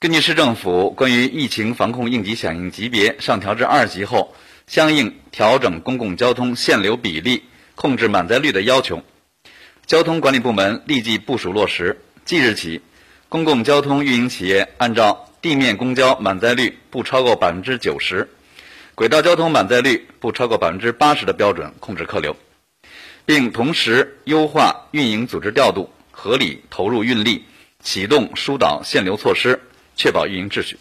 根据市政府关于疫情防控应急响应级别上调至二级后，相应调整公共交通限流比例、控制满载率的要求，交通管理部门立即部署落实。即日起，公共交通运营企业按照地面公交满载率不超过百分之九十、轨道交通满载率不超过百分之八十的标准控制客流，并同时优化运营组织调度，合理投入运力，启动疏导限流措施。确保运营秩序。